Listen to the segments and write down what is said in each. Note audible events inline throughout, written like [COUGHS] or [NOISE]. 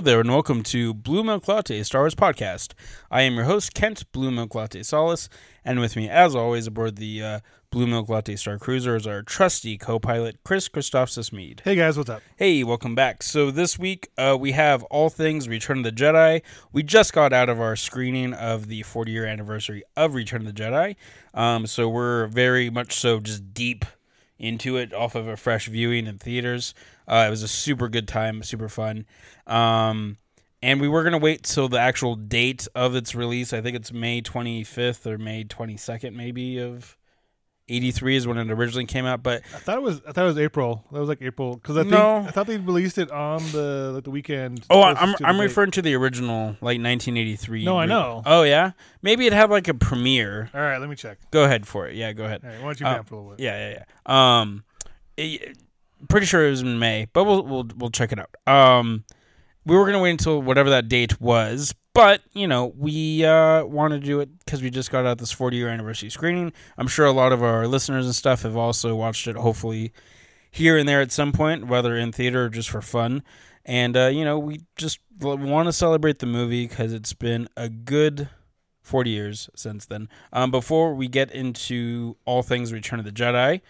Hello there, and welcome to Blue Milk Latte Star Wars Podcast. I am your host, Kent Blue Milk Latte Salas, and with me, as always, aboard the uh, Blue Milk Latte Star Cruiser is our trusty co pilot, Chris Christophsis Meade. Hey guys, what's up? Hey, welcome back. So, this week uh, we have all things Return of the Jedi. We just got out of our screening of the 40 year anniversary of Return of the Jedi. Um, so, we're very much so just deep into it off of a fresh viewing in theaters. Uh, it was a super good time, super fun. Um, and we were going to wait till the actual date of its release. I think it's May 25th or May 22nd, maybe, of 83 is when it originally came out. But I thought it was I thought it was April. That was like April because I think No. I thought they released it on the like the weekend. Oh, I'm I'm date. referring to the original, like 1983. No, I know. Oh yeah, maybe it had like a premiere. All right, let me check. Go ahead for it. Yeah, go ahead. All right, why don't you Uh, vamp a little bit? Yeah, yeah, yeah. Um, it- pretty sure it was in May, but we'll we'll we'll check it out. Um, we were gonna wait until whatever that date was, but you know we uh wanted to do it because we just got out this 40 year anniversary screening. I'm sure a lot of our listeners and stuff have also watched it. Hopefully, here and there at some point, whether in theater or just for fun. And uh, you know we just want to celebrate the movie because it's been a good 40 years since then. Um, before we get into all things Return of the Jedi,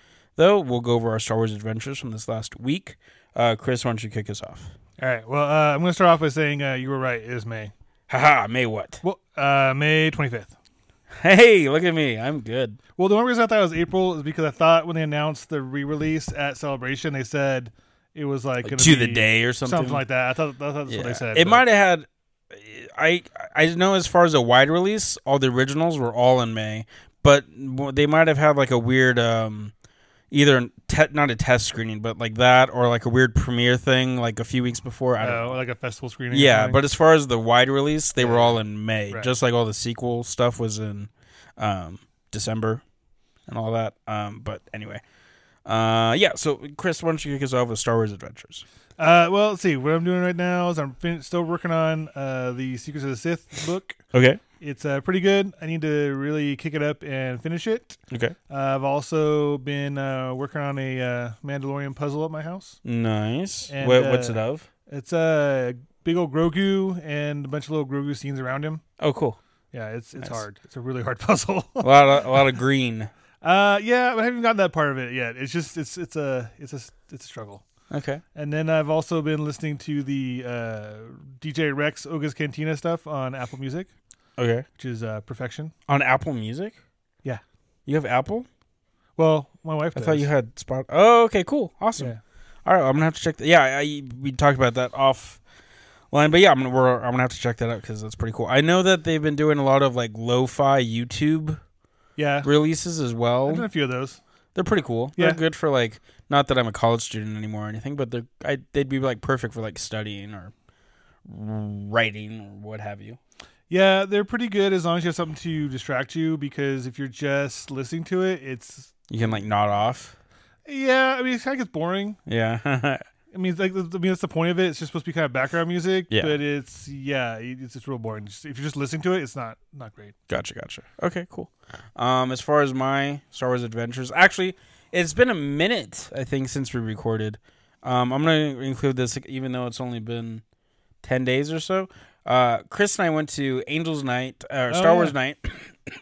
though, we'll go over our Star Wars adventures from this last week. Uh, Chris, why don't you kick us off? All right. Well, uh, I'm going to start off by saying uh, you were right. It is May. Haha, May what? Well, uh, May 25th. Hey, look at me. I'm good. Well, the only reason I thought it was April is because I thought when they announced the re-release at Celebration, they said it was like, Like, gonna to the day or something. something like that. I thought, I thought that's what they said. It might have had. I I know as far as a wide release, all the originals were all in May, but they might have had like a weird, um, either te- not a test screening, but like that, or like a weird premiere thing, like a few weeks before. I don't know. like a festival screening. Yeah, but as far as the wide release, they were all in May, Right. just like all the sequel stuff was in um, December and all that. Um, but anyway, uh, yeah. So, Chris, why don't you kick us off with Star Wars Adventures? Uh, well, let's see. What I'm doing right now is I'm fin- still working on uh, the Secrets of the Sith book. Okay. It's uh, pretty good. I need to really kick it up and finish it. Okay. Uh, I've also been uh, working on a uh, Mandalorian puzzle at my house. Nice. And, what, what's uh, it of? It's a big old Grogu and a bunch of little Grogu scenes around him. Oh, cool. Yeah, it's it's Nice. hard. It's a really hard [LAUGHS] puzzle. A lot of a lot of green. [LAUGHS] uh, yeah, but I haven't gotten that part of it yet. It's just it's it's a it's a it's a struggle. Okay. And then I've also been listening to the uh, DJ Rex Oga's Cantina stuff on Apple Music, Okay. which is uh, perfection. On Apple Music. Yeah. You have Apple? Well, my wife. I Does. thought you had Spot. Oh, okay. Cool. Awesome. Yeah. All right, I'm gonna have to check that. Yeah, I, we talked about that off line, but yeah, I'm gonna we're, I'm gonna have to check that out because that's pretty cool. I know that they've been doing a lot of like lo-fi YouTube Yeah, releases as I've well. done a few of those. They're pretty cool. Yeah. They're good for like not that I'm a college student anymore or anything, but they're I, they'd be like perfect for like studying or writing or what have you. Yeah, they're pretty good as long as you have something to distract you. Because if you're just listening to it, it's You can like nod off. yeah. I mean, it kind of gets boring. Yeah. [LAUGHS] I mean, it's like I mean, that's the point of it. It's just supposed to be kind of background music. Yeah. But it's yeah, it's just real boring. Just, if you're just listening to it, it's not not great. Gotcha, gotcha. Okay, cool. Um, as far as my Star Wars adventures, actually, it's been a minute I think since we recorded. Um, I'm gonna include this even though it's only been ten days or so. Uh, Chris and I went to Angels Night, uh, Oh, Star Wars yeah.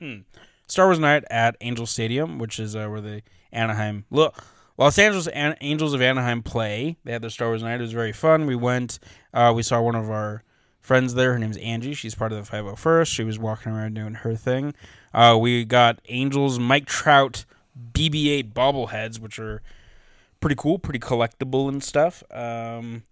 Night, [COUGHS] Star Wars Night at Angel Stadium, which is uh, where the Anaheim, Lo- Los Angeles An- Angels of Anaheim play. They had their Star Wars Night. It was very fun. We went. Uh, we saw one of our friends there. Her name's Angie. She's part of the 501st. She was walking around doing her thing. Uh, we got Angels Mike Trout BB-8 bobbleheads, which are pretty cool, pretty collectible and stuff. Um,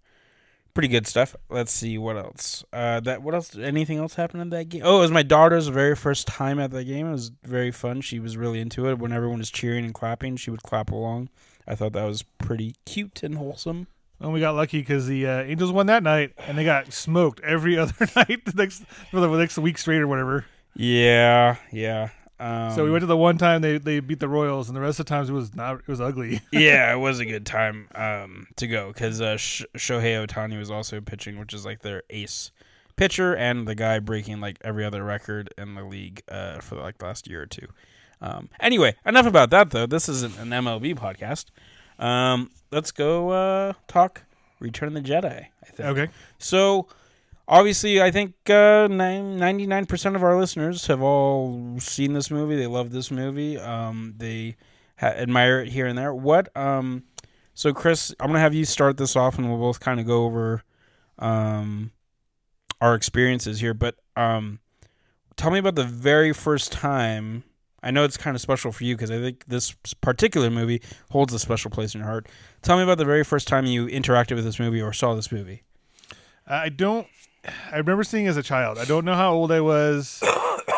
pretty good stuff. Let's see what else. Uh, that what else? Anything else happened in that game? Oh, it was my daughter's very first time at that game. It was very fun. She was really into it. When everyone was cheering and clapping, she would clap along. I thought that was pretty cute and wholesome. And we got lucky because the uh, Angels won that night, and they got smoked every [LAUGHS] other night the next for the next week straight or whatever. Yeah, yeah. Um, so we went to the one time they, they beat the Royals, and the rest of the times it was not it was ugly. [LAUGHS] yeah, it was a good time um, to go because uh, Sh- Shohei Ohtani was also pitching, which is like their ace pitcher and the guy breaking like every other record in the league uh, for like the last year or two. Um, anyway, enough about that though. This isn't an MLB podcast. Um, let's go uh, talk Return of the Jedi. I think. okay, So obviously, I think uh, ninety nine percent of our listeners have all seen this movie. They love this movie. Um, they ha- admire it here and there. What? Um, so Chris, I'm gonna have you start this off, and we'll both kind of go over um, our experiences here. But um, tell me about the very first time. I know it's kind of special for you because I think this particular movie holds a special place in your heart. Tell me about the very first time you interacted with this movie or saw this movie. I don't. I remember seeing as a child. I don't know how old I was. [COUGHS]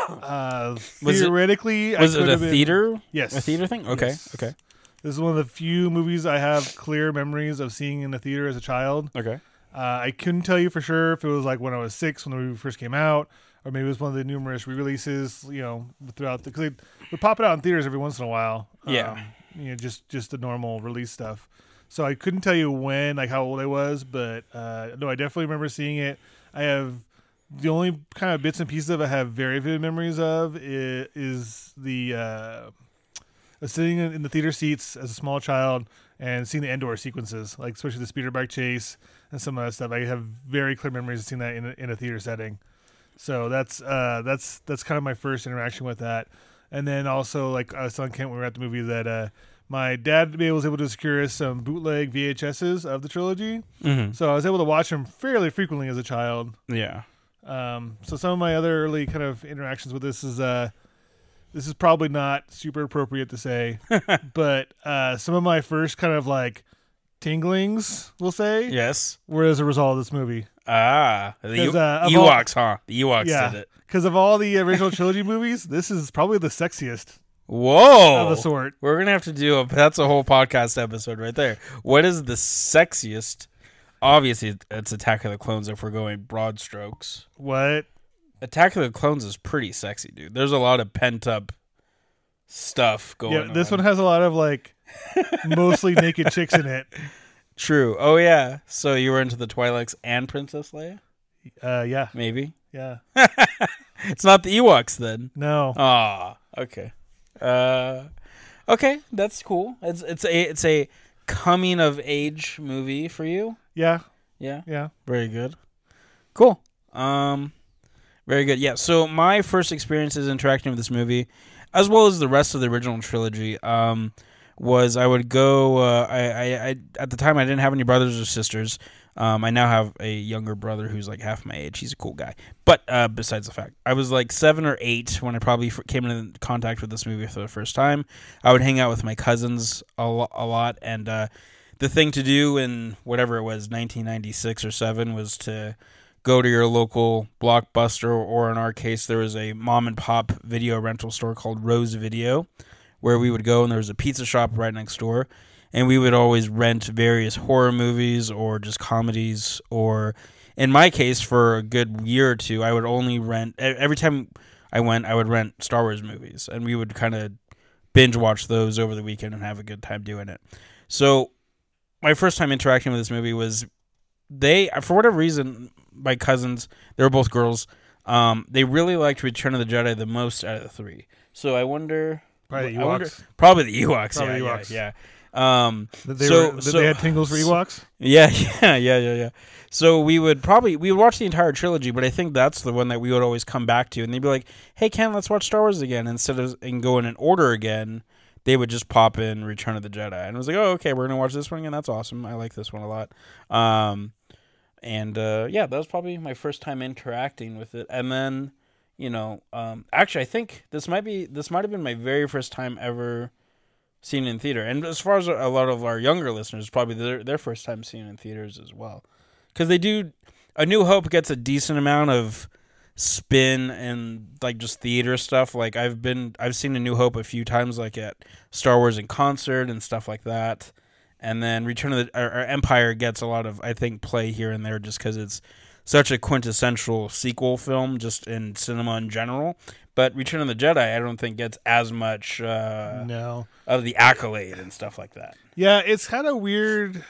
Uh, Was it- theoretically, Was I it a been- theater? Yes, A theater thing? Okay. Yes. Okay. This is one of the few movies I have clear memories of seeing in the theater as a child. Okay. Uh, I couldn't tell you for sure if it was like when I was six when the movie first came out, or maybe it was one of the numerous re-releases. You know, throughout the because they would pop it out in theaters every once in a while. Yeah. Um, you know, just just the normal release stuff. So I couldn't tell you when, like how old I was, but uh, no, I definitely remember seeing it. I have the only kind of bits and pieces of I have very vivid memories of is, is the uh, sitting in the theater seats as a small child and seeing the Endor sequences, like especially the speeder bike chase and some of that stuff. I have very clear memories of seeing that in a, in a theater setting. So that's uh, that's that's kind of my first interaction with that. And then also, like I was telling Kent when we were at the movie, that uh, my dad was able to secure us some bootleg VHSs of the trilogy. Mm-hmm. So I was able to watch them fairly frequently as a child. Yeah. Um, so some of my other early kind of interactions with this is uh, this is probably not super appropriate to say, [LAUGHS] but uh, some of my first kind of like tinglings, we'll say, Yes. were as a result of this movie. Ah, the E- uh, of all- Ewoks, huh? The Ewoks Yeah. did it. Because of all the original trilogy [LAUGHS] movies, this is probably the sexiest Whoa. of the sort. We're gonna have to do a. That's a whole podcast episode right there. What is the sexiest? Obviously, it's Attack of the Clones. If we're going broad strokes, What? Attack of the Clones is pretty sexy, dude. There's a lot of pent up stuff going. Yeah, this on. one has a lot of like mostly [LAUGHS] naked chicks in it. True. Oh yeah. So you were into the Twi'leks and Princess Leia? Uh, yeah, Maybe. yeah. [LAUGHS] It's not the Ewoks then. No, Ah, okay. Uh, okay, that's cool. It's it's a it's a coming of age movie for you. yeah, Yeah, yeah. very good. Cool. Um, very good. Yeah. So my first experiences interacting with this movie, as well as the rest of the original trilogy, um, was I would go. Uh, I, I I at the time I didn't have any brothers or sisters. Um, I now have a younger brother who's like half my age. He's a cool guy. But uh, besides the fact, I was like seven or eight when I probably came into contact with this movie for the first time. I would hang out with my cousins a, lo- a lot, and uh, the thing to do in whatever it was, 1996 or seven, was to go to your local blockbuster, or in our case, there was a mom and pop video rental store called Rose Video, where we would go, and there was a pizza shop right next door and we would always rent various horror movies or just comedies or in my case for a good year or two i would only rent every time i went i would rent star wars movies and we would kind of binge watch those over the weekend and have a good time doing it so my first time interacting with this movie was they for whatever reason my cousins they were both girls um, they really liked return of the jedi the most out of the three so i wonder Probably the I wonder- Ewoks. probably the ewoks Probably yeah, Ewoks. yeah yeah um, They, So- were, so- they had tingles [LAUGHS] for Ewoks. yeah, [LAUGHS] yeah, yeah, yeah, yeah. So we would probably we would watch the entire trilogy, but I think that's the one that we would always come back to, and they'd be like, "Hey, Ken, let's watch Star Wars again." Instead of and go in an order again, they would just pop in Return of the Jedi, and it was like, "Oh, okay, we're gonna watch this one again. That's awesome. I like this one a lot." Um, and uh, yeah, that was probably my first time interacting with it, and then you know, um, actually, I think this might be this might have been my very first time ever seeing it in theater. And as far as a lot of our younger listeners, probably their their first time seeing in theaters as well, because they do. A New Hope gets a decent amount of spin and like just theater stuff. Like I've been, I've seen A New Hope a few times, like at Star Wars in concert and stuff like that. And then Return of the or, or Empire gets a lot of, I think, play here and there just because it's such a quintessential sequel film, just in cinema in general. But Return of the Jedi, I don't think gets as much uh, no. of the accolade and stuff like that. Yeah, it's had a weird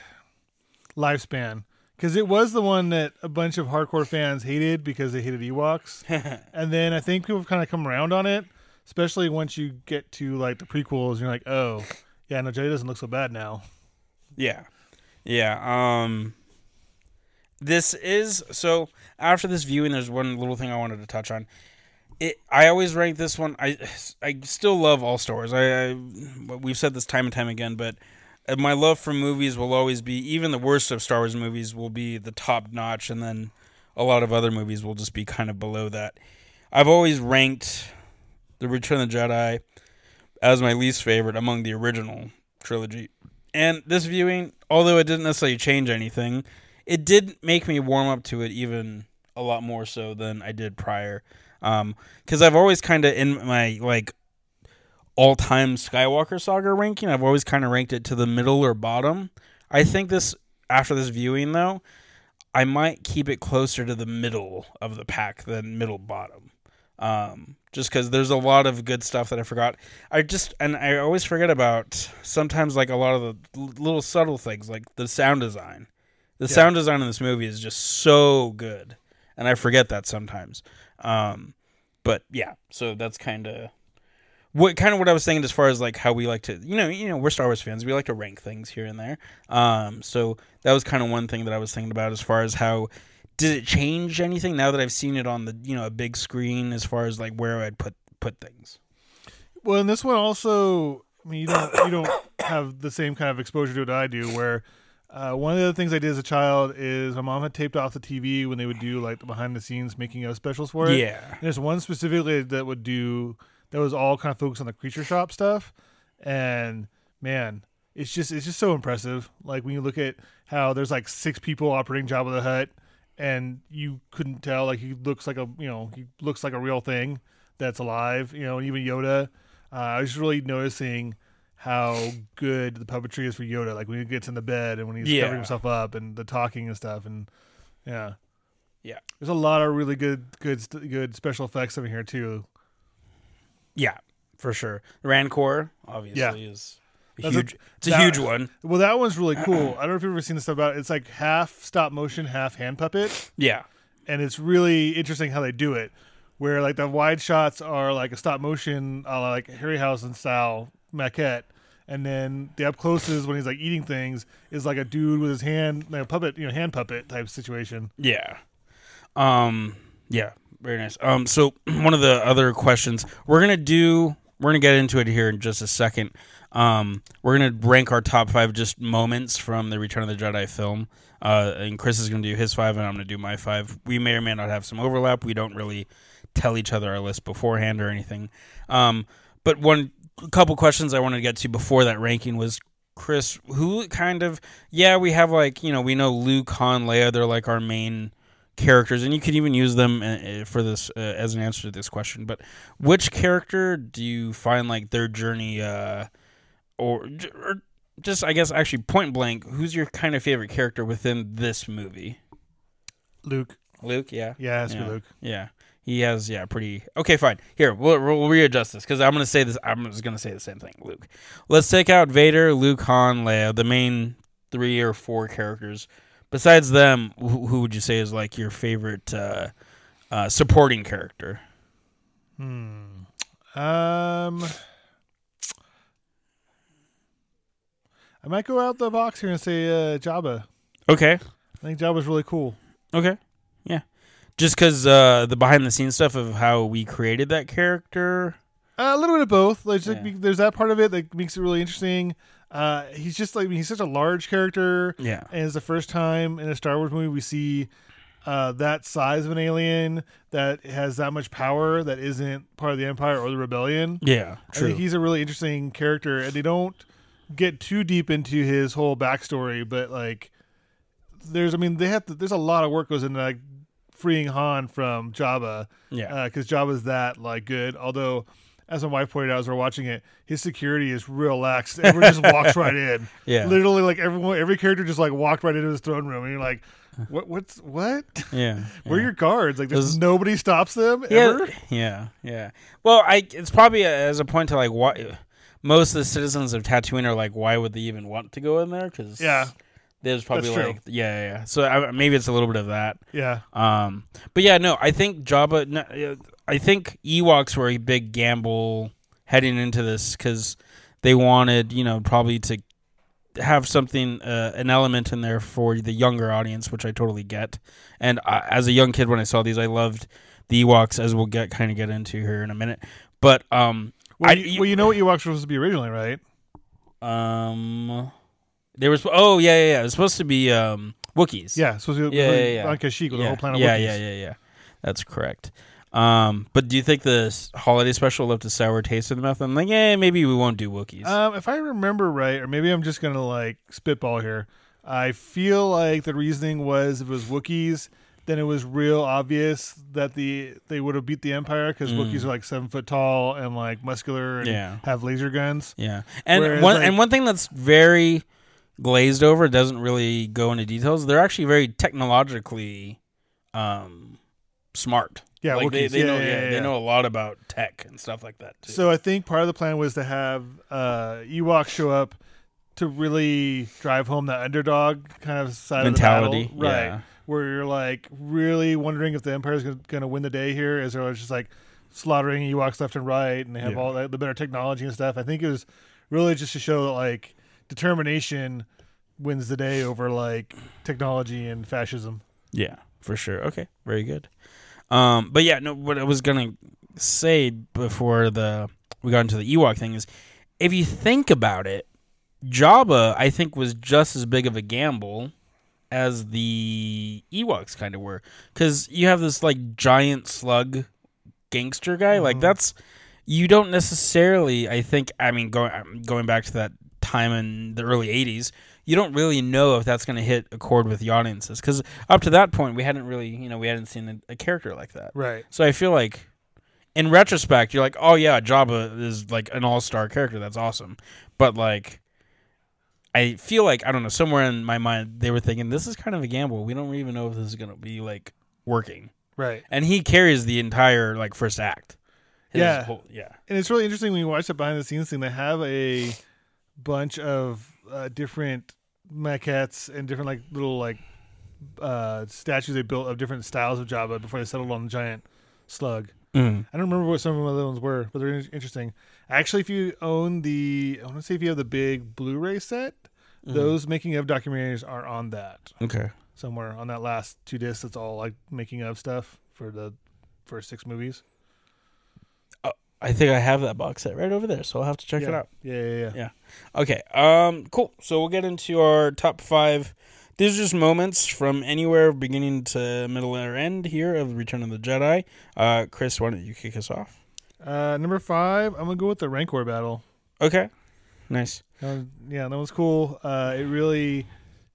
lifespan because it was the one that a bunch of hardcore fans hated because they hated Ewoks, [LAUGHS] and then I think people have kind of come around on it, especially once you get to like the prequels. And you're like, oh, yeah, no, Jedi doesn't look so bad now. Yeah. Yeah. Um this is so. After this viewing, there's one little thing I wanted to touch on. It, I always rank this one. I, I still love all Star Wars. I, I, we've said this time and time again, but uh, my love for movies will always be even the worst of Star Wars movies will be the top notch, and then a lot of other movies will just be kind of below that. I've always ranked the Return of the Jedi as my least favorite among the original trilogy. And this viewing, although it didn't necessarily change anything, it did make me warm up to it even a lot more so than I did prior. Because I've always kind of in my like all-time Skywalker saga ranking, I've always kind of ranked it to the middle or bottom. I think this after this viewing though, I might keep it closer to the middle of the pack than middle bottom. Um, just because there's a lot of good stuff that I forgot. I just and I always forget about sometimes like a lot of the little subtle things like the sound design. The Yeah. sound design in this movie is just so good, and I forget that sometimes. Um, but yeah, so that's kind of what kind of what I was saying as far as like how we like to, you know, you know, we're Star Wars fans. We like to rank things here and there. Um, so that was kind of one thing that I was thinking about as far as how did it change anything now that I've seen it on the you know a big screen as far as like where I'd put put things. Well, and this one also, I mean, you don't you don't have the same kind of exposure to it I do. Where uh, one of the things I did as a child is my mom had taped off the TV when they would do like the behind the scenes making of specials for it. Yeah, And there's one specifically that would do that was all kind of focused on the creature shop stuff, and man, it's just it's just so impressive. Like when you look at how there's like six people operating Jabba the Hutt, and you couldn't tell like he looks like a you know he looks like a real thing that's alive. You know, and even Yoda. Uh, I was really noticing how good the puppetry is for Yoda. Like when he gets in the bed and when he's Yeah. covering himself up and the talking and stuff, and yeah, Yeah. There's a lot of really good, good, good special effects over here too. yeah, for sure. Rancor obviously is a That's a- huge. it's a that- huge one. Well, that one's really cool. I don't know if you've ever seen this stuff about it. It's like half stop motion, half hand puppet, Yeah, and it's really interesting how they do it. Where like the wide shots are like a stop motion, uh, like Harryhausen style maquette, and then the up closes when he's like eating things is like a dude with his hand, like a puppet, you know, hand puppet type situation. yeah, um, yeah. Very nice. Um, so [CLEARS THROAT] one of the other questions we're gonna do, we're gonna get into it here in just a second. Um, we're gonna rank our top five just moments from the Return of the Jedi film. Uh, and Chris is gonna do his five, and I'm gonna do my five. We may or may not have some overlap. We don't really tell each other our list beforehand or anything. Um, but one couple questions I wanted to get to before that ranking was Chris, who kind of yeah, we have like you know we know Luke, Han, Leia, they're like our main characters, and you could even use them uh, for this uh, as an answer to this question. But which character do you find like their journey, uh, or, or just I guess actually point blank, who's your kind of favorite character within this movie? Luke, Luke, yeah, yeah, it's Yeah. Luke. yeah. He has, yeah, pretty. Okay, fine. Here, we'll, we'll readjust this because I'm going to say this. I'm just going to say the same thing, Luke. Let's take out Vader, Luke, Han, Leia, the main three or four characters. Besides them, who, who would you say is like your favorite uh, uh, supporting character? Hmm. Um, I might go out the box here and say uh, Jabba. Okay, I think Jabba's really cool. okay. Just because uh, the behind the scenes stuff of how we created that character. Uh, a little bit of both. Like, Yeah. be- there's that part of it that makes it really interesting. Uh, he's just like he's such a large character, Yeah, and it's the first time in a Star Wars movie we see uh, that size of an alien that has that much power that isn't part of the Empire or the Rebellion. yeah, I true. think he's a really interesting character, and they don't get too deep into his whole backstory. But like, there's, I mean, they have to. There's a lot of work goes into like freeing Han from Jabba yeah, uh, because Jabba's that like good. Although, as my wife pointed out as we're watching it, his security is real lax. Everyone just walks right [LAUGHS] in. yeah, Literally, like everyone, every character just like walked right into his throne room, and you're like, what? What's what? yeah. [LAUGHS] Where are yeah. your guards? Like, there's nobody stops them yeah, ever. Yeah, yeah. Well, I it's probably a, as a point to like why most of the citizens of Tatooine are like, why would they even want to go in there? Because Yeah, there's probably That's like, yeah, yeah. yeah. So I, maybe it's a little bit of that. yeah. Um, but yeah, no, I think Jabba. No, uh, I think Ewoks were a big gamble heading into this because they wanted, you know, probably to have something, uh, an element in there for the younger audience, which I totally get. And uh, as a young kid, when I saw these, I loved the Ewoks, as we'll get kind of get into here in a minute. But um, Well, I- you, well, you know what Ewoks were supposed to be originally, right? um, there was oh yeah yeah yeah, it was supposed to be um Wookiees. Yeah, supposed to be Yeah, yeah, yeah. on Kashyyyk with yeah, the whole planet. yeah, of yeah, yeah, yeah. That's correct. Um, but do you think the holiday special left a sour taste in the mouth? I'm like, yeah, maybe we won't do Wookiees. Um, if I remember right, or maybe I'm just gonna like spitball here. I feel like the reasoning was if it was Wookiees, then it was real obvious that the they would have beat the Empire because Mm. Wookiees are like seven foot tall and like muscular and Yeah. have laser guns. yeah, and whereas, one like- and one thing that's very glazed over doesn't really go into details. They're actually very technologically um smart. Yeah, like they, they Yeah, know yeah, yeah, they know a lot about tech and stuff like that too. So I think part of the plan was to have uh, Ewoks show up to really drive home the underdog kind of side mentality, of the battle, right? yeah. Where you're like really wondering if the Empire's going to win the day here, as they're just like slaughtering Ewoks left and right, and they have all the better technology and stuff. I think it was really just to show that like determination wins the day over like technology and fascism. Yeah, for sure. Okay, very good. Um, but yeah, no. What I was gonna say before the we got into the Ewok thing is, if you think about it, Jabba I think was just as big of a gamble as the Ewoks kind of were, because you have this like giant slug gangster guy. Like Mhm. that's you don't necessarily. I think. I mean, going going back to that time in the early '80s you don't really know if that's going to hit a chord with the audiences because up to that point we hadn't really you know we hadn't seen a, a character like that Right. so i feel like in retrospect you're like oh yeah jabba is like an all-star character that's awesome but like i feel like i don't know somewhere in my mind they were thinking this is kind of a gamble we don't even know if this is going to be like working Right. and he carries the entire like first act Yeah. whole- yeah And it's really interesting when you watch the behind the scenes thing. They have a bunch of uh, different maquettes and different like little like uh, statues they built of different styles of Jabba before they settled on the giant slug. Mhm. I don't remember what some of the other ones were, but they're in- interesting. Actually, if you own the, I want to say if you have the big Blu-ray set, Mhm. those making of documentaries are on that okay somewhere on that last two discs. That's all like making of stuff for the first six movies. I think i have that box set right over there so i'll have to check yeah. it out Yeah, yeah, yeah. Yeah. Okay. Um. Cool. So we'll get into our top five. These are just moments from anywhere, beginning to middle or end here of Return of the Jedi. Uh, Chris, why don't you kick us off? Uh, number five, I'm gonna go with the Rancor battle. Okay. Nice. Yeah, that was cool. Uh, it really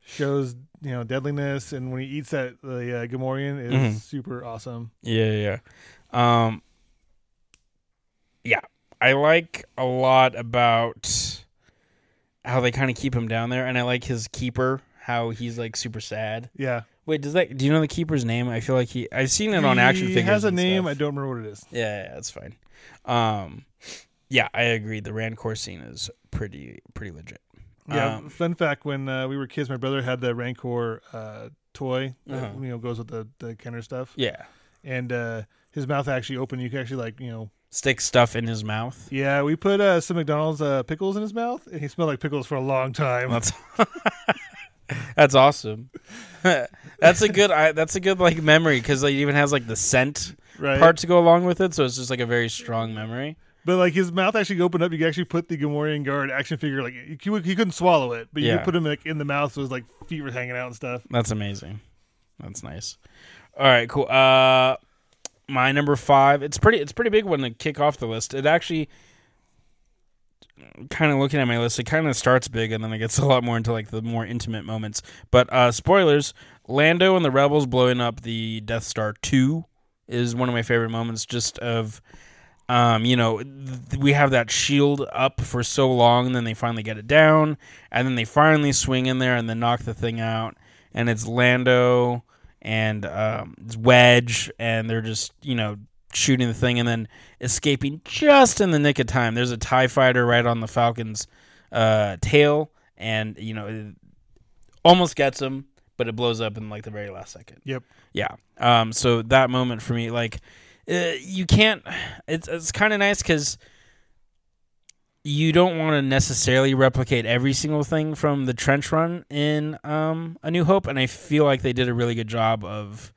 shows you know deadliness, and when he eats that the uh, Gamorrean is Mhm. super awesome. Yeah. Yeah. yeah. Um. Yeah, I like a lot about how they kind of keep him down there, and I like his keeper. How he's like super sad. Yeah, Wait, does that? Do you know the keeper's name? I feel like he. I've seen it on action figures. He has a name. stuff. I don't remember what it is. Yeah, yeah, that's fine. Um, yeah, I agree. The Rancor scene is pretty pretty legit. Yeah. Um, fun fact: when uh, we were kids, my brother had the Rancor uh, toy that Uh-huh. you know goes with the the Kenner stuff, Yeah, and uh, his mouth actually opened. You could actually like you know. Stick stuff in his mouth. Yeah, we put uh, some McDonald's uh, pickles in his mouth, and he smelled like pickles for a long time. That's [LAUGHS] that's awesome. [LAUGHS] that's a good. I, that's a good like memory because like, it even has like the scent right. part to go along with it, so it's just like a very strong memory. But like his mouth actually opened up. You could actually put the Gamorrean guard action figure like he, he couldn't swallow it, but you Yeah. could put him like in the mouth so his like feet were hanging out and stuff. That's amazing. That's nice. All right, cool. Uh my number 5. It's pretty it's pretty big one to kick off the list. It actually kind of looking at my list, it kind of starts big and then it gets [LAUGHS] a lot more into like the more intimate moments. But uh spoilers, Lando and the Rebels blowing up the Death Star 2 is one of my favorite moments just of um, you know, th- we have that shield up for so long, and then they finally get it down, and then they finally swing in there and then knock the thing out, and it's Lando and um, it's Wedge, and they're just you know shooting the thing and then escaping just in the nick of time. There's a Tie fighter right on the Falcon's uh, tail, and you know it almost gets him, but it blows up in like the very last second. Yep. Yeah. Um. So that moment for me, like, uh, you can't. It's it's kind of nice because you don't want to necessarily replicate every single thing from the trench run in um, A New Hope, and I feel like they did a really good job of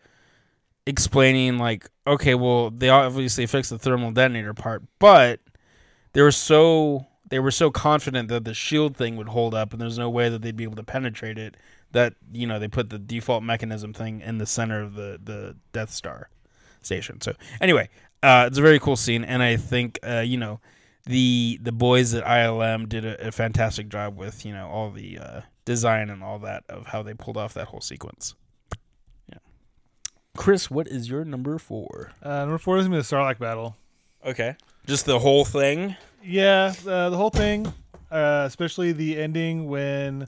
explaining, like, okay, well, they obviously fixed the thermal detonator part, but they were so they were so confident that the shield thing would hold up, and there's no way that they'd be able to penetrate it. That you know they put the default mechanism thing in the center of the the Death Star station. So anyway, uh, it's a very cool scene, and I think uh, you know the the boys at ILM did a, a fantastic job with you know all the uh, design and all that of how they pulled off that whole sequence. Yeah, Chris, what is your number four? Uh, number four is gonna be the Sarlacc battle. Okay, just the whole thing. Yeah, uh, the whole thing, uh, especially the ending when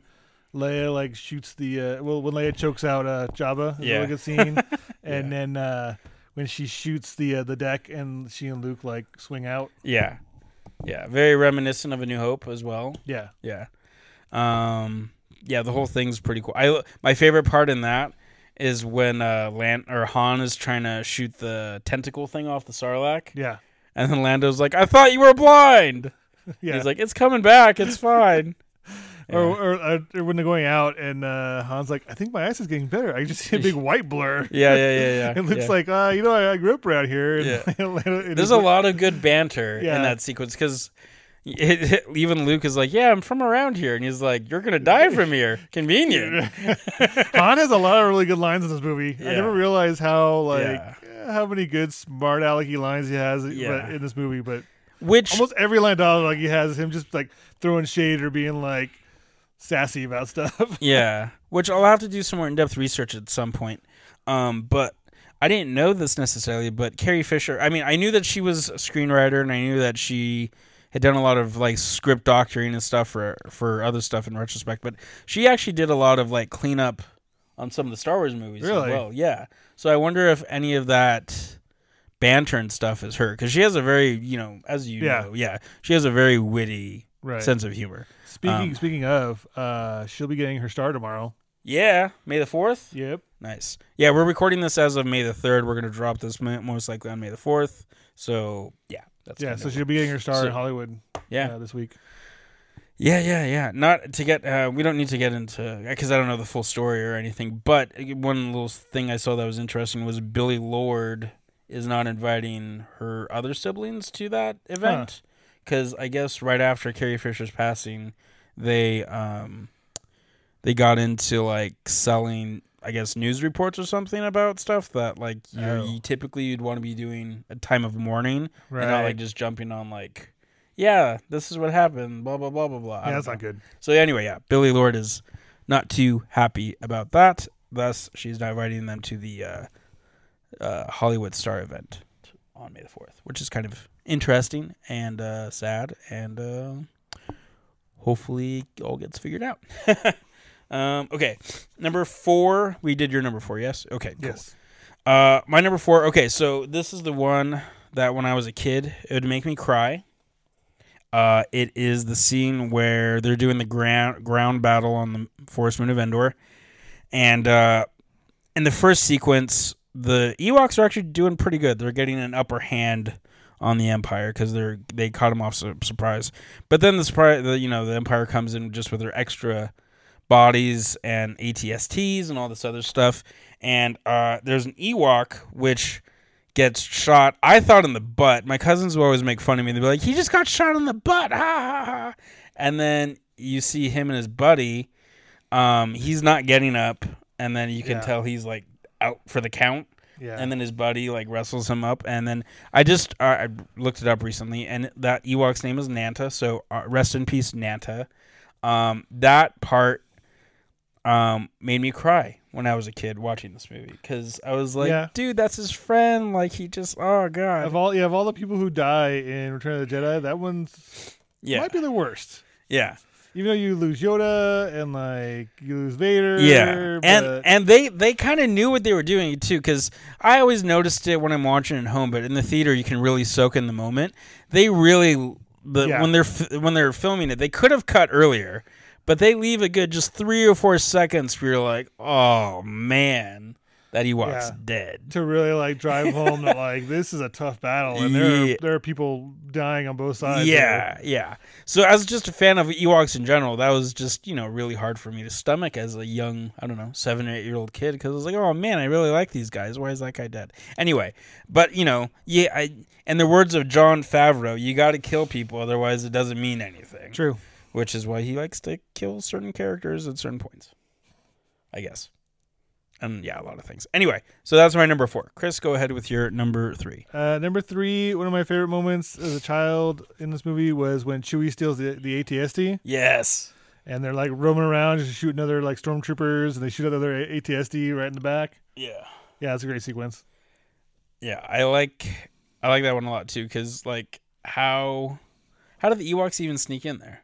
Leia like shoots the uh, well when Leia chokes out uh, Jabba. Is Yeah. a really good scene, [LAUGHS] and then uh, when she shoots the uh, the deck and she and Luke like swing out. Yeah, yeah, very reminiscent of A New Hope as well. Yeah, Yeah. Um yeah, the whole thing's pretty cool. I my favorite part in that is when uh Lan or Han is trying to shoot the tentacle thing off the Sarlacc yeah, and then Lando's like, "I thought you were blind." [LAUGHS] yeah. He's like, "It's coming back. It's fine." [LAUGHS] Or, Yeah. or, uh, or when they're going out and uh, Han's like, I think my eyes is getting better. I just see a big [LAUGHS] white blur. yeah, yeah, yeah, yeah. [LAUGHS] It looks yeah. like, uh, you know, I, I grew up around here. And, Yeah. [LAUGHS] There's a lot of good banter in that sequence because even Luke is like, "Yeah, I'm from around here," and he's like, "You're gonna die from here. Convenient." Han has a lot of really good lines in this movie. I never realized how like eh, how many good smart alecky lines he has in this movie. But Which almost every line dialogue he has him just like throwing shade or being like sassy about stuff. [LAUGHS] Yeah, which I'll have to do some more in-depth research at some point. Um, but I didn't know this necessarily. But Carrie Fisher, I mean, I knew that she was a screenwriter, and I knew that she had done a lot of like script doctoring and stuff for for other stuff in retrospect. But she actually did a lot of like cleanup on some of the Star Wars movies Really? as well. Yeah. So I wonder if any of that banter and stuff is her because she has a very you know as you Yeah. know yeah she has a very witty right. sense of humor. Speaking Um, speaking of, uh, she'll be getting her star tomorrow. Yeah, May the fourth. Yep. Nice. Yeah, we're recording this as of May the third. We're gonna drop this most likely on May the fourth. So yeah, that's Yeah. So she'll be getting her star So- in Hollywood. yeah, uh, this week. yeah, yeah, yeah. Not to get. Uh, we don't need to get into because I don't know the full story or anything. But one little thing I saw that was interesting was Billie Lourd is not inviting her other siblings to that event because I guess right after Carrie Fisher's passing, they um they got into like selling I guess news reports or something about stuff that like you Oh. you typically you'd want to be doing a time of mourning Right. and not like just jumping on like yeah this is what happened blah blah blah blah blah. Yeah, that's know. not good. So anyway, yeah, Billie Lourd is not too happy about that. Thus, she's not inviting them to the uh, uh, Hollywood Star event on May the fourth, which is kind of interesting and uh, sad, and uh, hopefully all gets figured out. [LAUGHS] um, okay, number four. We did your number four, yes? Okay, cool. Yes. Uh, my number four. Okay, so this is the one that when I was a kid, it would make me cry. Uh, it is the scene where they're doing the ground ground battle on the forest moon of Endor, and uh, in the first sequence, the Ewoks are actually doing pretty good. They're getting an upper hand on the Empire because they're they caught him off su- surprise. But then the surprise, the, you know, the Empire comes in just with their extra bodies and ATSTs and all this other stuff. And uh, there's an Ewok which gets shot. I thought in the butt. My cousins would always make fun of me. They'd be like, "He just got shot in the butt!" Ha ha ha. And then you see him and his buddy. Um, he's not getting up, and then you can Yeah. tell he's like out for the count Yeah. and then his buddy like wrestles him up and then i just uh, i looked it up recently and that ewok's name is nanta so uh, rest in peace nanta um, that part um, made me cry when i was a kid watching this movie because i was like Yeah. dude that's his friend like he just oh god of all yeah, of all the people who die in Return of the Jedi, that one's yeah might be the worst. yeah Even though you lose Yoda and like you lose Vader. Yeah, and and they they kind of knew what they were doing too, because I always noticed it when I'm watching at home, but in the theater you can really soak in the moment. They really the Yeah. when they're when they're filming it, they could have cut earlier, but they leave a good just three or four seconds where you're like, oh man, that Ewok's Yeah. dead. to really like drive home that like this is a tough battle and there Yeah. are, [LAUGHS] there are people dying on both sides. Yeah, yeah. So as just a fan of Ewoks in general, that was just you know really hard for me to stomach as a young I don't know seven or eight year old kid because I was like, oh man, I really like these guys. Why is that guy dead? Anyway, but you know, yeah. I in the words of Jon Favreau, you got to kill people, otherwise it doesn't mean anything. True. Which is why he likes to kill certain characters at certain points. I guess. And yeah, a lot of things. Anyway, so that's my number four. Chris, go ahead with your number three. Uh, number three, one of my favorite moments as a child in this movie was when Chewie steals the, the AT-ST Yes. and they're like roaming around just shooting other like stormtroopers and they shoot other AT-ST right in the back. Yeah. Yeah, it's a great sequence. Yeah, I like I like that one a lot too because like how how did the Ewoks even sneak in there?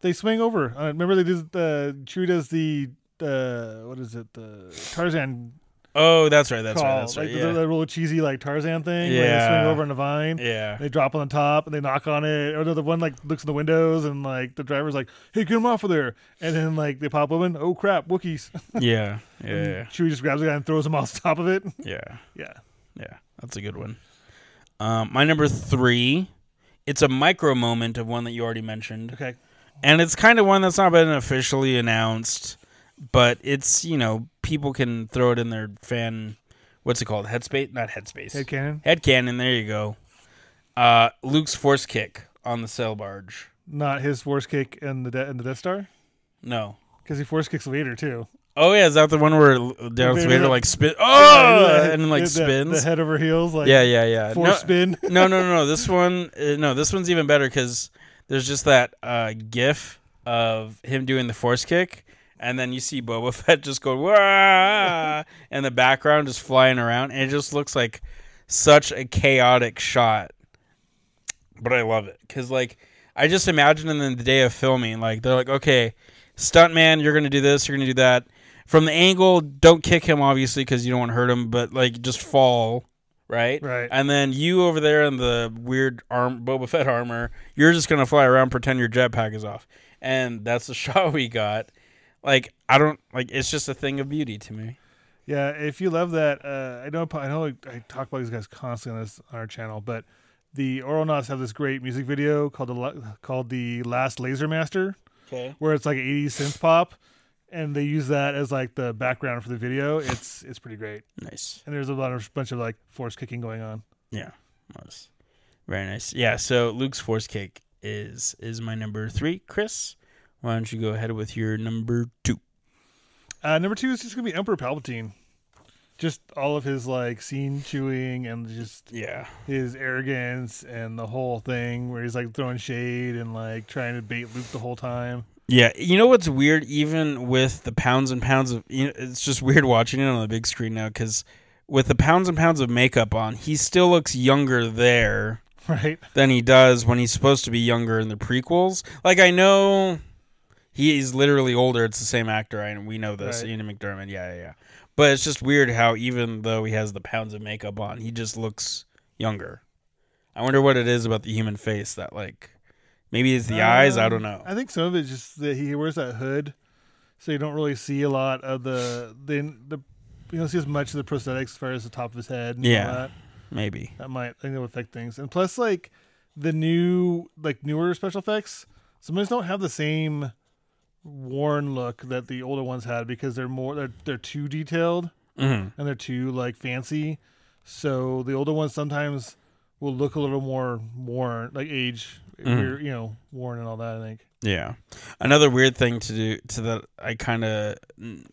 They swing over. Uh, remember they did the Chewie does the uh, what is it the Tarzan Oh, that's right. That's call right. That's right. like the, Yeah. the real cheesy like Tarzan thing. where they Yeah. swing over on the vine. yeah. They drop on the top and they knock on it. Or the the one like looks in the windows and like the driver's like, "Hey, get him off of there!" And then like they pop open. Oh crap, Wookiees! [LAUGHS] Yeah. And Yeah. Chewie just grabs the guy and throws him off the top of it. Yeah. [LAUGHS] Yeah, Yeah. That's a good one. Um, my number three. It's a micro moment of one that you already mentioned, okay. and it's kind of one that's not been officially announced, but it's you know people can throw it in their fan. What's it called? Headspace? Not headspace. Head canon, Head canon. There you go. Uh, Luke's force kick on the sail barge. not his force kick in the de- in the Death Star No. because he force kicks Vader too. Oh yeah, is that the one where Darth Vader, Vader like- spin? Oh, The- and like the- spins. the head over heels. Like yeah, yeah, yeah. force No, spin. [LAUGHS] no, no, no, no. This [LAUGHS] one, uh, no, this one's even better because there's just that uh, GIF of him doing the force kick, and then you see Boba [LAUGHS] Fett just go Wah! in the background, just flying around, and it just looks like such a chaotic shot. But I love it because, like, I just imagine in the day of filming, like they're like, okay, stuntman, you're gonna do this, you're gonna do that. From the angle, don't kick him obviously because you don't want to hurt him, but like just fall, right? Right. And then you over there in the weird arm Boba Fett armor, you're just gonna fly around, pretend your jetpack is off, and that's the [LAUGHS] shot we got. Like I don't like it's just a thing of beauty to me. Yeah, if you love that, uh, I know I know I talk about these guys constantly on this on our channel, but the Auralnauts have this great music video called the called the Last Laser Master, Okay. where it's like 80s synth pop, and they use that as like the background for the video. It's it's pretty great, Nice. and there's a lot of bunch of like force kicking going on. Yeah. Nice. Very nice. Yeah. So Luke's force kick is is my number three. Chris, why don't you go ahead with your number two? Uh, number two is just gonna be Emperor Palpatine. Just all of his like scene chewing and just Yeah. his arrogance and the whole thing where he's like throwing shade and like trying to bait Luke the whole time. Yeah, you know what's weird? Even with the pounds and pounds of, you know, it's just weird watching it on the big screen now because with the pounds and pounds of makeup on, he still looks younger there [LAUGHS] Right. than he does when he's supposed to be younger in the prequels. Like I know he's literally older; it's the same actor, and we know this, Right. Ian McDiarmid. Yeah, yeah, yeah. But it's just weird how even though he has the pounds of makeup on, he just looks younger. I wonder what it is about the human face that like maybe it's the eyes. I don't Um, know. I think some of it's just that he wears that hood, so you don't really see a lot of the the the you don't see as much of the prosthetics as far as the top of his head. Yeah. that. Maybe. that might I think that would affect things. And plus, like the new like newer special effects, some sometimes don't have the same worn look that the older ones had because they're more they're they're too detailed hmm and they're too like fancy. So the older ones sometimes will look a little more worn, like age, Mhm. weird, you know, worn and all that. I think. Yeah. Another weird thing to do to that I kind of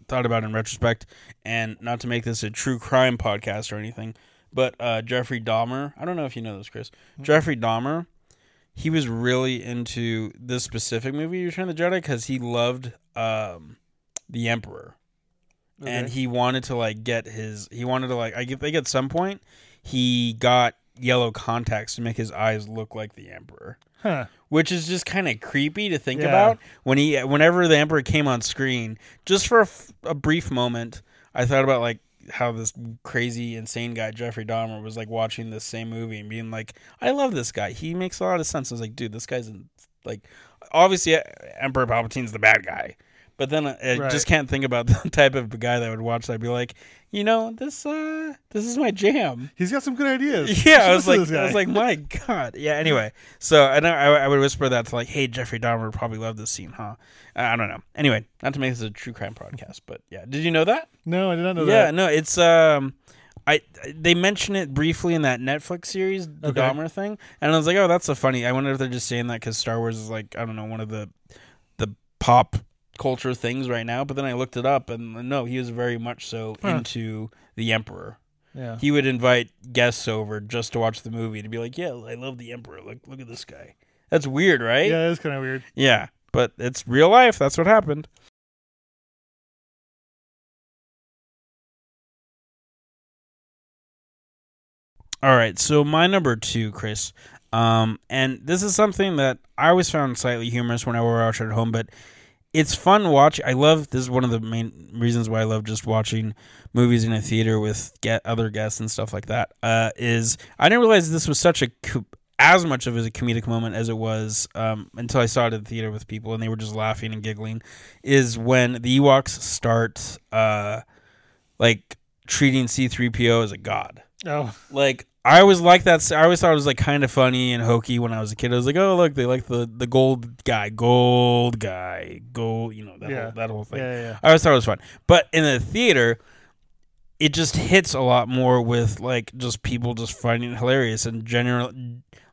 thought about in retrospect, and not to make this a true crime podcast or anything, but uh, Jeffrey Dahmer. I don't know if you know this, Chris. Jeffrey Dahmer. He was really into this specific movie, Return of the Jedi, because he loved um, the Emperor, and he wanted to like get his. He wanted to like. I get- think at some point he got yellow contacts to make his eyes look like the Emperor Huh. which is just kind of creepy to think Yeah. about when he whenever the emperor came on screen just for a, f- a brief moment i thought about like how this crazy insane guy jeffrey dahmer was like watching the same movie and being like i love this guy. He makes a lot of sense. I was like dude this guy's like obviously emperor palpatine's the bad guy But then I, I Right. just can't think about [LAUGHS] the type of guy that would watch that. I'd be like, you know, this uh, this is my jam. He's got some good ideas. [LAUGHS] Yeah, I was like, I was like, my [LAUGHS] god. Yeah. Anyway, so and I, I would whisper that to like, hey, Jeffrey Dahmer would probably love this scene, huh? I I don't know. Anyway, not to make this a true crime podcast, but yeah, did you know that? no, I did not know yeah, that. Yeah, no, it's um, I they mention it briefly in that Netflix series, the Okay. Dahmer thing, and I was like, oh, that's so funny. I wonder if they're just saying that because Star Wars is like, I don't know, one of the the pop culture things right now. But then I looked it up, and no, he was very much so Huh. into the Emperor. Yeah. He would invite guests over just to watch the movie to be like, yeah, I love the Emperor. Look, look at this guy. That's weird, right? Yeah, it's kind of weird. Yeah, but it's real life. That's what happened. All right, so my number two, Chris, um, and this is something that I always found slightly humorous when I were at home, but it's fun watch. I love this is one of the main reasons why I love just watching movies in a theater with get other guests and stuff like that. Uh, is I didn't realize this was such a as much of as a comedic moment as it was um, until I saw it in the theater with people and they were just laughing and giggling. Is when the Ewoks start uh, like treating C three PO as a god. Oh, Like I always liked that. I always thought it was like kind of funny and hokey when I was a kid. I was like, oh look, they like the the gold guy, gold guy, gold. You know that Yeah. whole, that whole thing. yeah, yeah. I always thought it was fun. But in the theater, it just hits a lot more with like just people just finding it hilarious and general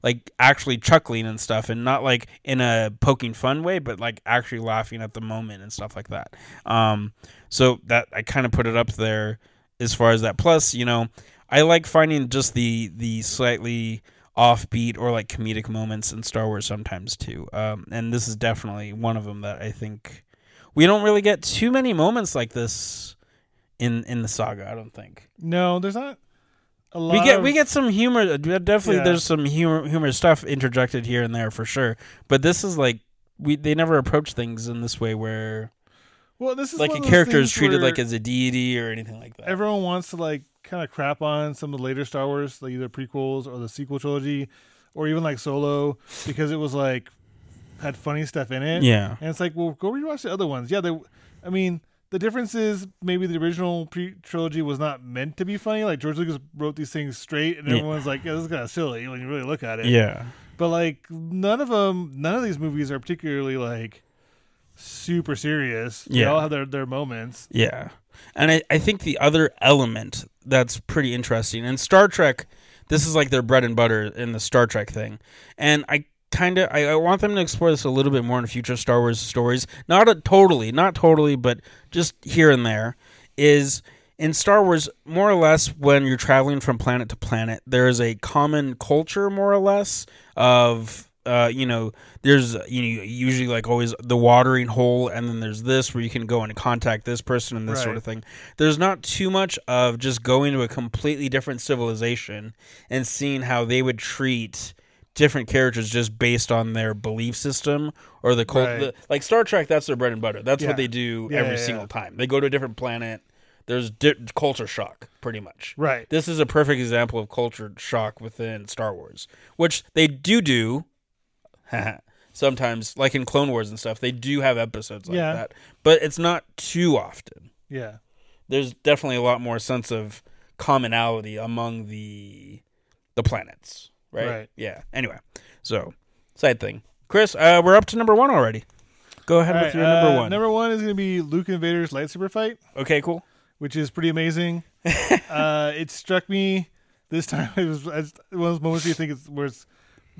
like actually chuckling and stuff and not like in a poking fun way, but like actually laughing at the moment and stuff like that. Um so that I kind of put it up there as far as that. Plus, you know, I like finding just the the slightly offbeat or like comedic moments in Star Wars sometimes too. Um, and this is definitely one of them that I think we don't really get too many moments like this in in the saga. I don't think No, there's not a lot. we get of, we get some humor. uh, Definitely, Yeah. there's some humor humor stuff interjected here and there for sure. But this is like we they never approach things in this way where well, this is like a character is treated like as a deity or anything like that. everyone wants to like kind of crap on some of the later Star Wars, like either prequels or the sequel trilogy, or even like Solo, because it was like had funny stuff in it. yeah, And it's like, well, go rewatch the other ones. Yeah, they. I mean, the difference is maybe the original pre trilogy was not meant to be funny. Like George Lucas wrote these things straight, and Yeah. everyone's like, yeah, this is kind of silly when you really look at it. yeah, But like, none of them, none of these movies are particularly like super serious. They Yeah. all have their their moments. yeah. And I, I think the other element that's pretty interesting in Star Trek, this is like their bread and butter in the Star Trek thing, and I kind of I, I want them to explore this a little bit more in future Star Wars stories. Not a, totally, not totally, but just here and there. Is in Star Wars, more or less, when you're traveling from planet to planet, there is a common culture, more or less, of uh, you know, there's you know usually like always the watering hole, and then there's this where you can go and contact this person and this sort of thing. There's not too much of just going to a completely different civilization and seeing how they would treat different characters just based on their belief system or the cult. Right. the- like Star Trek, that's their bread and butter. That's Yeah. what they do Yeah, every yeah. single time. They go to a different planet. There's di- culture shock, pretty much. Right. This is a perfect example of culture shock within Star Wars, which they do do [LAUGHS] sometimes, like in Clone Wars and stuff. They do have episodes like Yeah. that, but it's not too often. Yeah. There's definitely a lot more sense of commonality among the the planets, right? Right. Yeah. Anyway, so side thing, Chris, uh, we're up to number one already. Go ahead All with right, your number uh, one. Number one is going to be Luke and Vader's lightsaber fight, okay, cool. which is pretty amazing. [LAUGHS] uh, it struck me this time. [LAUGHS] It was as one of those moments you think it's where it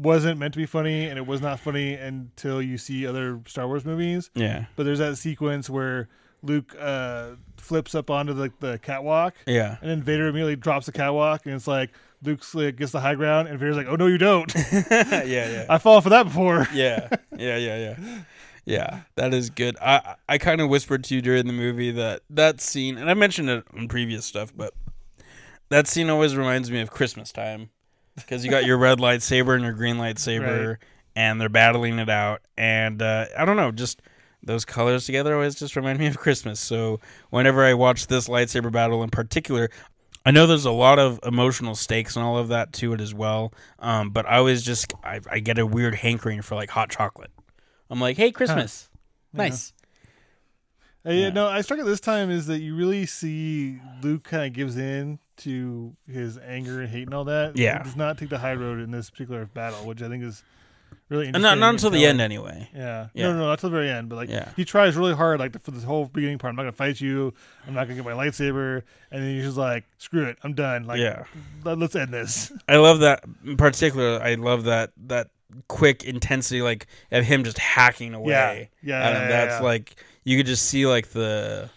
wasn't meant to be funny, and it was not funny until you see other Star Wars movies. Yeah. But there's that sequence where Luke uh, flips up onto the, the catwalk, Yeah. and then Vader immediately drops the catwalk, and it's like Luke's like, gets the high ground, and Vader's like, "Oh no, you don't! [LAUGHS] yeah. Yeah. I fall for that before." [LAUGHS] yeah, yeah, yeah, yeah, yeah. That is good. I I kind of whispered to you during the movie that that scene, and I mentioned it in previous stuff, but that scene always reminds me of Christmas time because you got your red lightsaber and your green lightsaber, Right. and they're battling it out, and uh, I don't know, just those colors together always just remind me of Christmas. So whenever I watch this lightsaber battle in particular. I know there's a lot of emotional stakes and all of that to it as well, um, but I always just I, I get a weird hankering for like hot chocolate. I'm like, hey, Christmas, Yeah. nice. Uh, yeah, Yeah. no, I struck it this time is that you really see Luke kind of gives in to his anger and hate and all that. Yeah. He does not take the high road in this particular battle, which I think is really And interesting. not, not until the end, anyway. Yeah. Yeah. No, no, not till the very end. But like, Yeah. he tries really hard, like for this whole beginning part. I'm not gonna fight you. I'm not gonna get my lightsaber. And then he's just like, screw it, I'm done. Like, yeah. let, us end this. [LAUGHS] I love that. In particular, I love that that quick intensity, like of him just hacking away. Yeah, him. yeah, that's yeah. like you could just see like the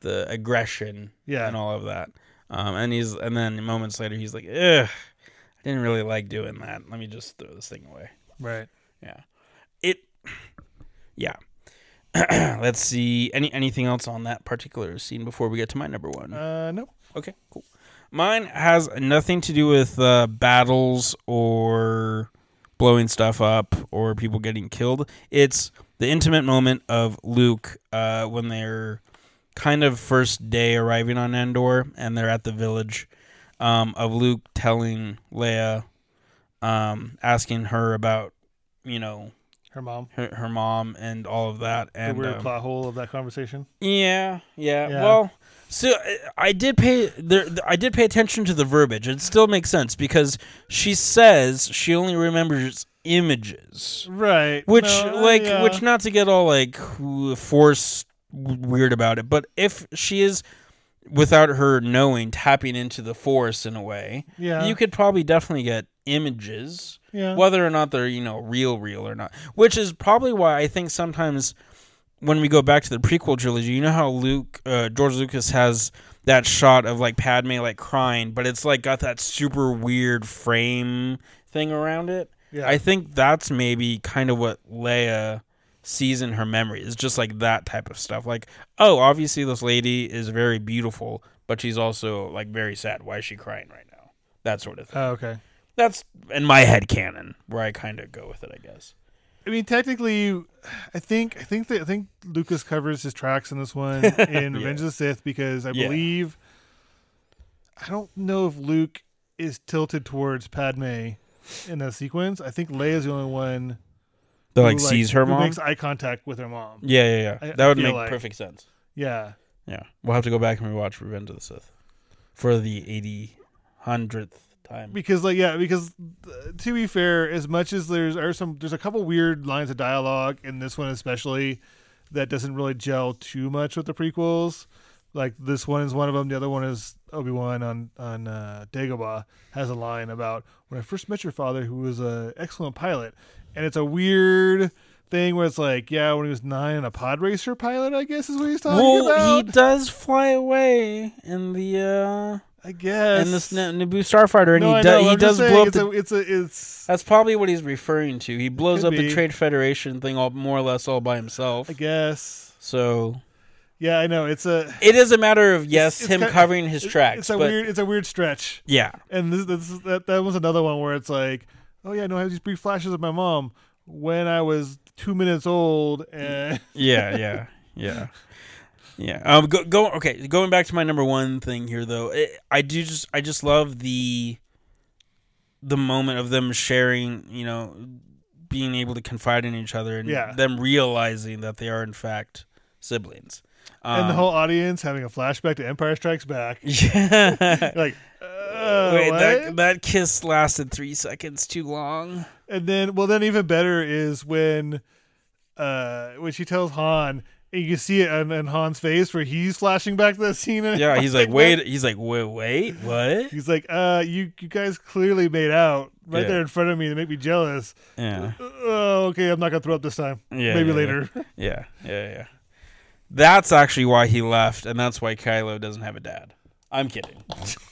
the aggression Yeah. and all of that. Um, and he's and then moments later he's like, ugh, I didn't really like doing that. Let me just throw this thing away. Right. Yeah. It. Yeah. [CLEARS THROAT] Let's see. Any anything else on that particular scene before we get to my number one? Uh, nope. Okay, cool. Mine has nothing to do with uh, battles or blowing stuff up or people getting killed. It's the intimate moment of Luke uh, when they're kind of first day arriving on Endor and they're at the village um, of Luke telling Leia, um, asking her about, you know, Her mom. her, her mom and all of that. And the weird um, plot hole of that conversation. yeah, yeah. Yeah. Well, so I did pay there. I did pay attention to the verbiage. It still makes sense because she says she only remembers images, Right. which No, like yeah. which not to get all like force weird about it, but if she is without her knowing tapping into the force in a way, Yeah. you could probably definitely get images Yeah. whether or not they're you know real real or not which is probably why i think sometimes when we go back to the prequel trilogy you know how luke uh, george lucas has that shot of like padme like crying but it's like got that super weird frame thing around it Yeah. i think that's maybe kind of what leia sees in her memory is just like that type of stuff like oh obviously this lady is very beautiful but she's also like very sad why is she crying right now that sort of thing Oh, okay. that's in my head canon where I kind of go with it, I guess. I mean, technically, I think I think that I think Lucas covers his tracks in this one [LAUGHS] in Revenge of the Sith because I Yeah. believe I don't know if Luke is tilted towards Padme in that sequence. I think Leia's the only one That like sees her who mom. makes eye contact with her mom. yeah, yeah, yeah. I- that I would feel make like- perfect sense. Yeah, Yeah, we'll have to go back and rewatch Revenge of the Sith for the eighty hundredth time. because like yeah, because uh, to be fair, as much as there's are some there's a couple weird lines of dialogue in this one especially that doesn't really gel too much with the prequels. Like this one is one of them. The other one is Obi Wan on on uh, Dagobah has a line about when I first met your father, who was a excellent pilot, and it's a weird thing where it's like, yeah, when he was nine, and a pod racer pilot, I guess is what he's talking Well, about. he does fly away in the uh I guess in this N- Naboo starfighter, and no, he, do- he does blow up it's the. a, it's a it's that's probably what he's referring to. He blows up the. Trade Federation thing all more or less all by himself. I guess So yeah, I know it's a it is a matter of yes, it's him kind- covering his tracks, It's a but weird. It's a weird stretch. yeah, And this, this that that was another one where it's like, oh yeah, no, I have these brief flashes of my mom when I was two minutes old, and [LAUGHS] yeah, yeah, yeah, yeah. Um, go, go. Okay, going back to my number one thing here, though, it, I do just, I just love the, the moment of them sharing, you know, being able to confide in each other and Yeah. them realizing that they are in fact siblings. and the Um, whole audience having a flashback to Empire Strikes Back. [LAUGHS] yeah. [LAUGHS] like, uh, Wait, what? that that kiss lasted three seconds too long. and then well, then even better is when, uh, when she tells Han. And you see it on, on Han's face where he's flashing back to that scene. Yeah, he's like, wait, he's like, wait, wait, what? He's like, uh, you you guys clearly made out right Yeah. there in front of me to make me jealous. Yeah. Oh, okay, I'm not gonna throw up this time. Yeah, Maybe yeah, later. [LAUGHS] Yeah, yeah, yeah. That's actually why he left, and that's why Kylo doesn't have a dad. I'm kidding. [LAUGHS]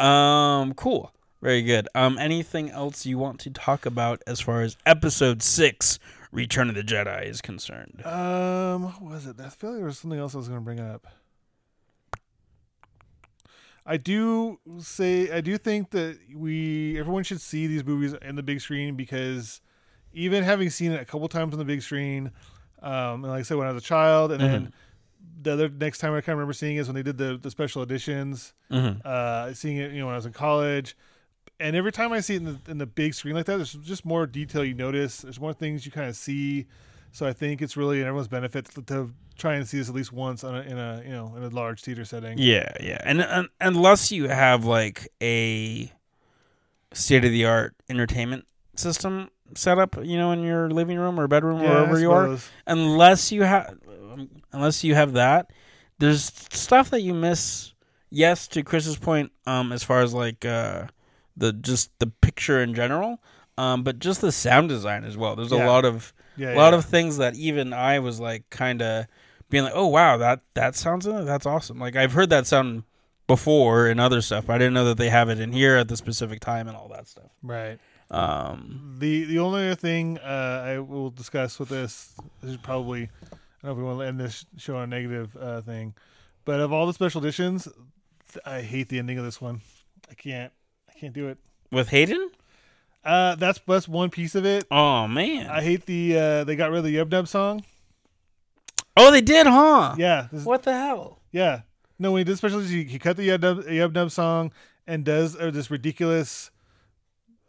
um, cool. Very good. Um, anything else you want to talk about as far as Episode Six, Return of the Jedi, is concerned? Um, what was it? I feel like there was something else I was going to bring up. I do say I do think that we everyone should see these movies in the big screen because even having seen it a couple times on the big screen, um, and like I said when I was a child, and then the other next time I kind of remember seeing is when they did the the special editions. Mm-hmm. Uh, seeing it, you know, when I was in college, and every time I see it in the in the big screen like that, there's just more detail you notice. There's more things you kind of see So I think it's really in everyone's benefit to, to try and see this at least once on a, in a you know in a large theater setting. Yeah, yeah, and, and unless you have like a state of the art entertainment system set up, you know, in your living room or bedroom, Yeah, wherever you are, unless you have, unless you have that, there's stuff that you miss. Yes, to Chris's point, um, as far as like uh, the just the picture in general, um, but just the sound design as well. There's a lot of Yeah, a lot yeah. of things that even I was like kind of being like, oh wow, that that sounds that's awesome. Like I've heard that sound before in other stuff. But I didn't know that they have it in here at the specific time and all that stuff. right. Um, The the only other thing uh, I will discuss with this, this is probably I don't know if we want to end this show on a negative uh, thing, but of all the special editions, th- I hate the ending of this one. I can't I can't do it. with Hayden, Uh, that's that's one piece of it. oh man, I hate the uh, they got rid of the Yub Nub song. oh they did, huh? Yeah, this, What the hell? yeah. No, when he did special edition, he, he cut the Yub Nub, Yub Nub song and does uh, this ridiculous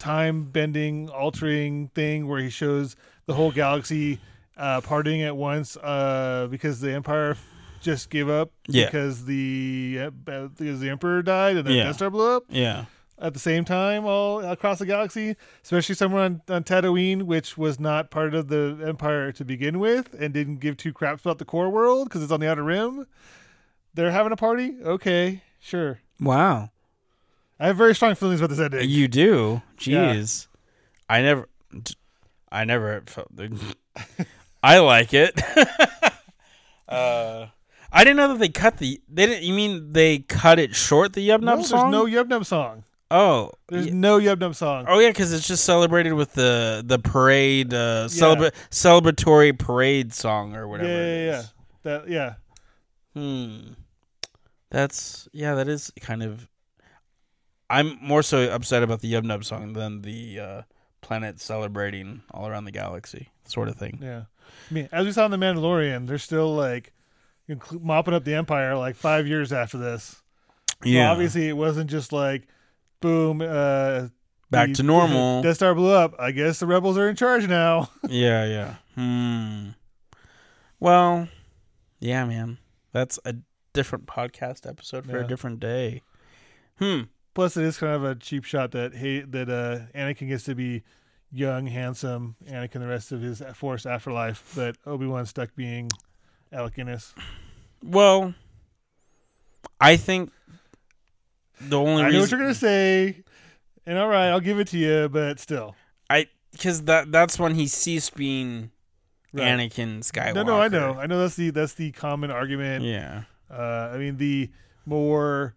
time bending, altering thing where he shows the whole galaxy uh, partying at once uh, because the Empire just gave up Yeah. because the uh, because the Emperor died and the Yeah. Death Star blew up Yeah, at the same time all across the galaxy, especially somewhere on, on Tatooine, which was not part of the Empire to begin with and didn't give two craps about the core world because it's on the Outer Rim. They're having a party? Okay, sure. wow, I have very strong feelings about this ending. you do. Yeah. Jeez, I never, I never felt. [LAUGHS] I like it. [LAUGHS] uh, I didn't know that they cut the. They didn't. You mean they cut it short? The Yub no, Nub there's no Yub Nub song. Oh, There's yeah. no Yub Nub song. oh yeah, because it's just celebrated with the the parade, uh, celebra- celebratory parade song or whatever. yeah, yeah, yeah. is. That yeah. Hmm. That's yeah. That is kind of. I'm more so upset about the Yub Nub song than the uh, planet celebrating all around the galaxy sort of thing. Yeah. I mean, as we saw in The Mandalorian, they're still like mopping up the Empire like five years after this. So obviously, it wasn't just like, boom, uh, back the- to normal. Death Star blew up. I guess the rebels are in charge now. [LAUGHS] yeah, yeah. Hmm. Well, yeah, man. That's a different podcast episode for Yeah. a different day. Hmm. Plus, it is kind of a cheap shot that hey, that uh, Anakin gets to be young, handsome Anakin the rest of his Force afterlife, but Obi Wan stuck being Alec Guinness. Well, I think the only I reason know what you're gonna say, and all right, I'll give it to you, but still, I because that that's when he ceased being Right. Anakin Skywalker. no, no, I know, I know that's the that's the common argument. Yeah. Uh, I mean, the more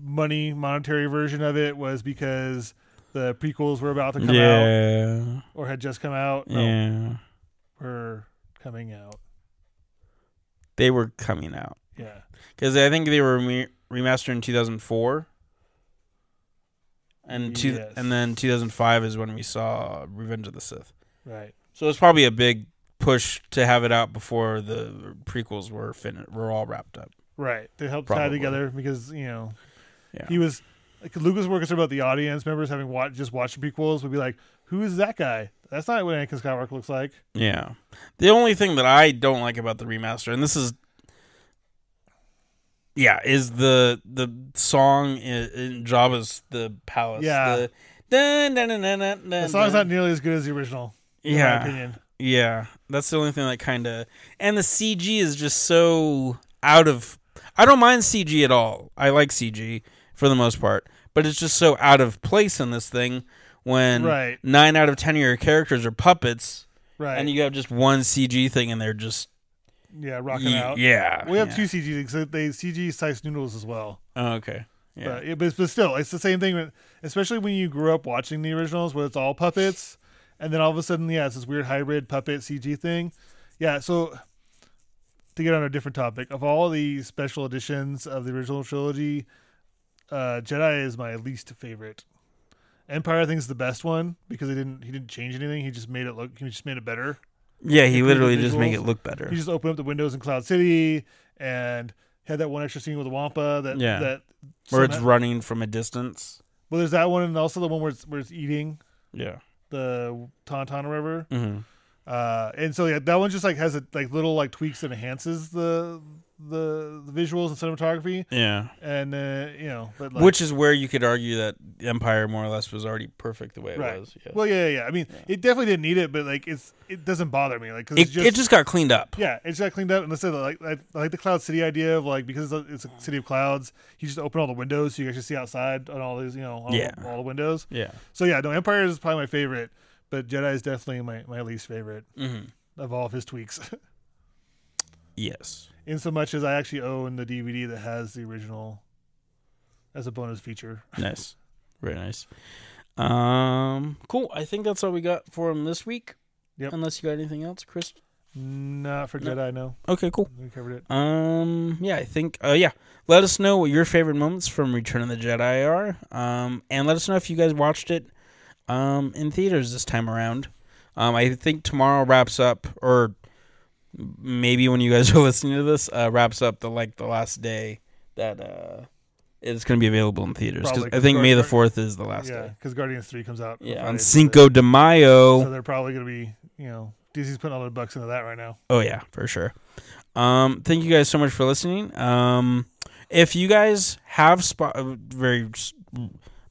money monetary version of it was because the prequels were about to come out or had just come out. No, Yeah. were coming out. They were coming out Yeah. because I think they were re- remastered in 2004. And two, Yes. and then 2005 is when we saw Revenge of the Sith. Right. So it's probably a big push to have it out before the prequels were fin- were all wrapped up. Right. To help tie together because, you know, Yeah. he was like Lucas were concerned about the audience members having watched just watched the prequels would be like, Who is that guy? That's not what Anakin Skywalker looks like. Yeah. The only thing that I don't like about the remaster, and this is, yeah, is the the song in, in Jabba's the palace. Yeah. The, dun, dun, The song's not nearly as good as the original, in my Yeah. opinion. Yeah. That's the only thing that kind of, and the CG is just so out of. I don't mind CG at all. I like CG for the most part, but it's just so out of place in this thing when Right. nine out of ten of your characters are puppets. Right. and you have just one CG thing, and they're just yeah, rocking Ye- out. Yeah, We have yeah. two CG things. So they CG Sy Snootles as well. Oh, okay. Yeah. But, it, but, but still, it's the same thing. with- Especially when you grew up watching the originals, where it's all puppets, and then all of a sudden, yeah, it's this weird hybrid puppet CG thing. Yeah. So to get on a different topic, of all the special editions of the original trilogy, uh, Jedi is my least favorite. Empire, I think, is the best one because he didn't he didn't change anything. He just made it look. He just made it better. yeah, he literally just make it look better. He just opened up the windows in Cloud City and had that one extra scene with the Wampa. That Yeah. that Where it's somehow- running from a distance. well, there's that one, and also the one where it's where it's eating Yeah. the tauntaun or whatever. hmm Uh, and so yeah, that one just like has a, like little like tweaks and enhances the the, the visuals and cinematography, Yeah. and uh, you know, but like, Which is where you could argue that Empire more or less was already perfect the way it right. was. Yeah. Well, yeah, yeah. yeah. I mean, it definitely didn't need it, but like it's it doesn't bother me, like because it, it's just, it just got cleaned up. yeah, it just got cleaned up. And let's say like I, I like the Cloud City idea of like because it's a, it's a city of clouds, you just open all the windows so you can actually see outside on all these, you know, all, Yeah. all the windows. Yeah. So yeah, no, Empire is probably my favorite, but Jedi is definitely my, my least favorite Mm-hmm. of all of his tweaks. [LAUGHS] Yes. In so much as I actually own the DVD that has the original as a bonus feature. [LAUGHS] Nice. Very nice. Um, cool. I think that's all we got for him this week. Yep. Unless you got anything else, Chris. Not for No. Jedi, no. Okay, cool. We covered it. Um, yeah, I think. Uh, yeah. Let us know what your favorite moments from Return of the Jedi are. Um, and let us know if you guys watched it, um, in theaters this time around. Um, I think tomorrow wraps up, or maybe when you guys [LAUGHS] are listening to this, uh, wraps up the like the last day that uh it's going to be available in theaters. 'Cause Probably, I think 'cause May the Guardi- fourth is the last Yeah, day. because Guardians 3 comes out. Yeah, Friday, on so Cinco de Mayo. So they're probably going to be, you know, DC's putting all their bucks into that right now. Oh yeah, for sure. Um, thank you guys so much for listening. Um, if you guys have spot uh, very s-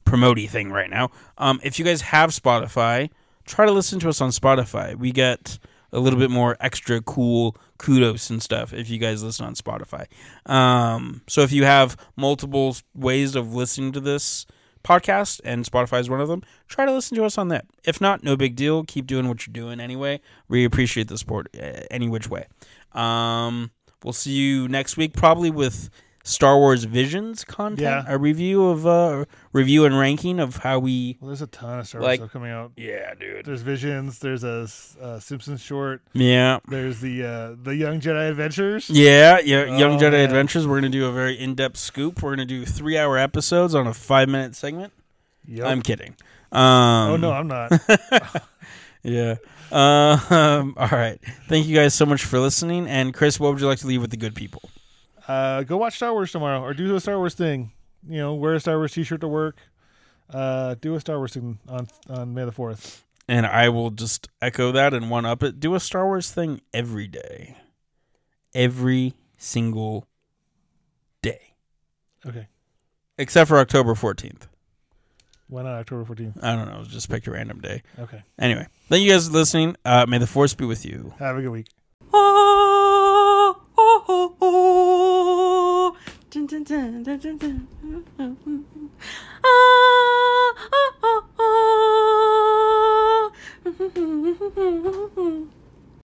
promotey thing right now. Um, if you guys have Spotify, try to listen to us on Spotify. We get a little bit more extra cool kudos and stuff if you guys listen on Spotify. Um, so if you have multiple ways of listening to this podcast and Spotify is one of them, try to listen to us on that. If not, no big deal. Keep doing what you're doing anyway. We appreciate the support uh, any which way. Um, we'll see you next week, probably with Star Wars Visions content, Yeah. a review of uh, review and ranking of how we. Well, there's a ton of Star Wars Like- stuff coming out. Yeah, dude. There's Visions. There's a uh, Simpsons short. Yeah. There's the uh, the Young Jedi Adventures. Yeah, yeah. Young Oh, Jedi man. Adventures. We're gonna do a very in-depth scoop. We're gonna do three-hour episodes on a five-minute segment. Yep. I'm kidding. Um, oh no, I'm not. [LAUGHS] Yeah. Uh, um, [LAUGHS] all right. Thank you guys so much for listening. And Chris, what would you like to leave with the good people? Uh, go watch Star Wars tomorrow, or do a Star Wars thing. You know, wear a Star Wars T-shirt to work. Uh, do a Star Wars thing on on May the Fourth. And I will just echo that and one up it. Do a Star Wars thing every day. Every single day. Okay. Except for October 14th. Why not October 14th? I don't know. Just pick a random day. Okay. Anyway, thank you guys for listening. Uh, may the force be with you. Have a good week. Oh, dun, dun, dun, dun, dun, dun. Ah, ah, ah, ah.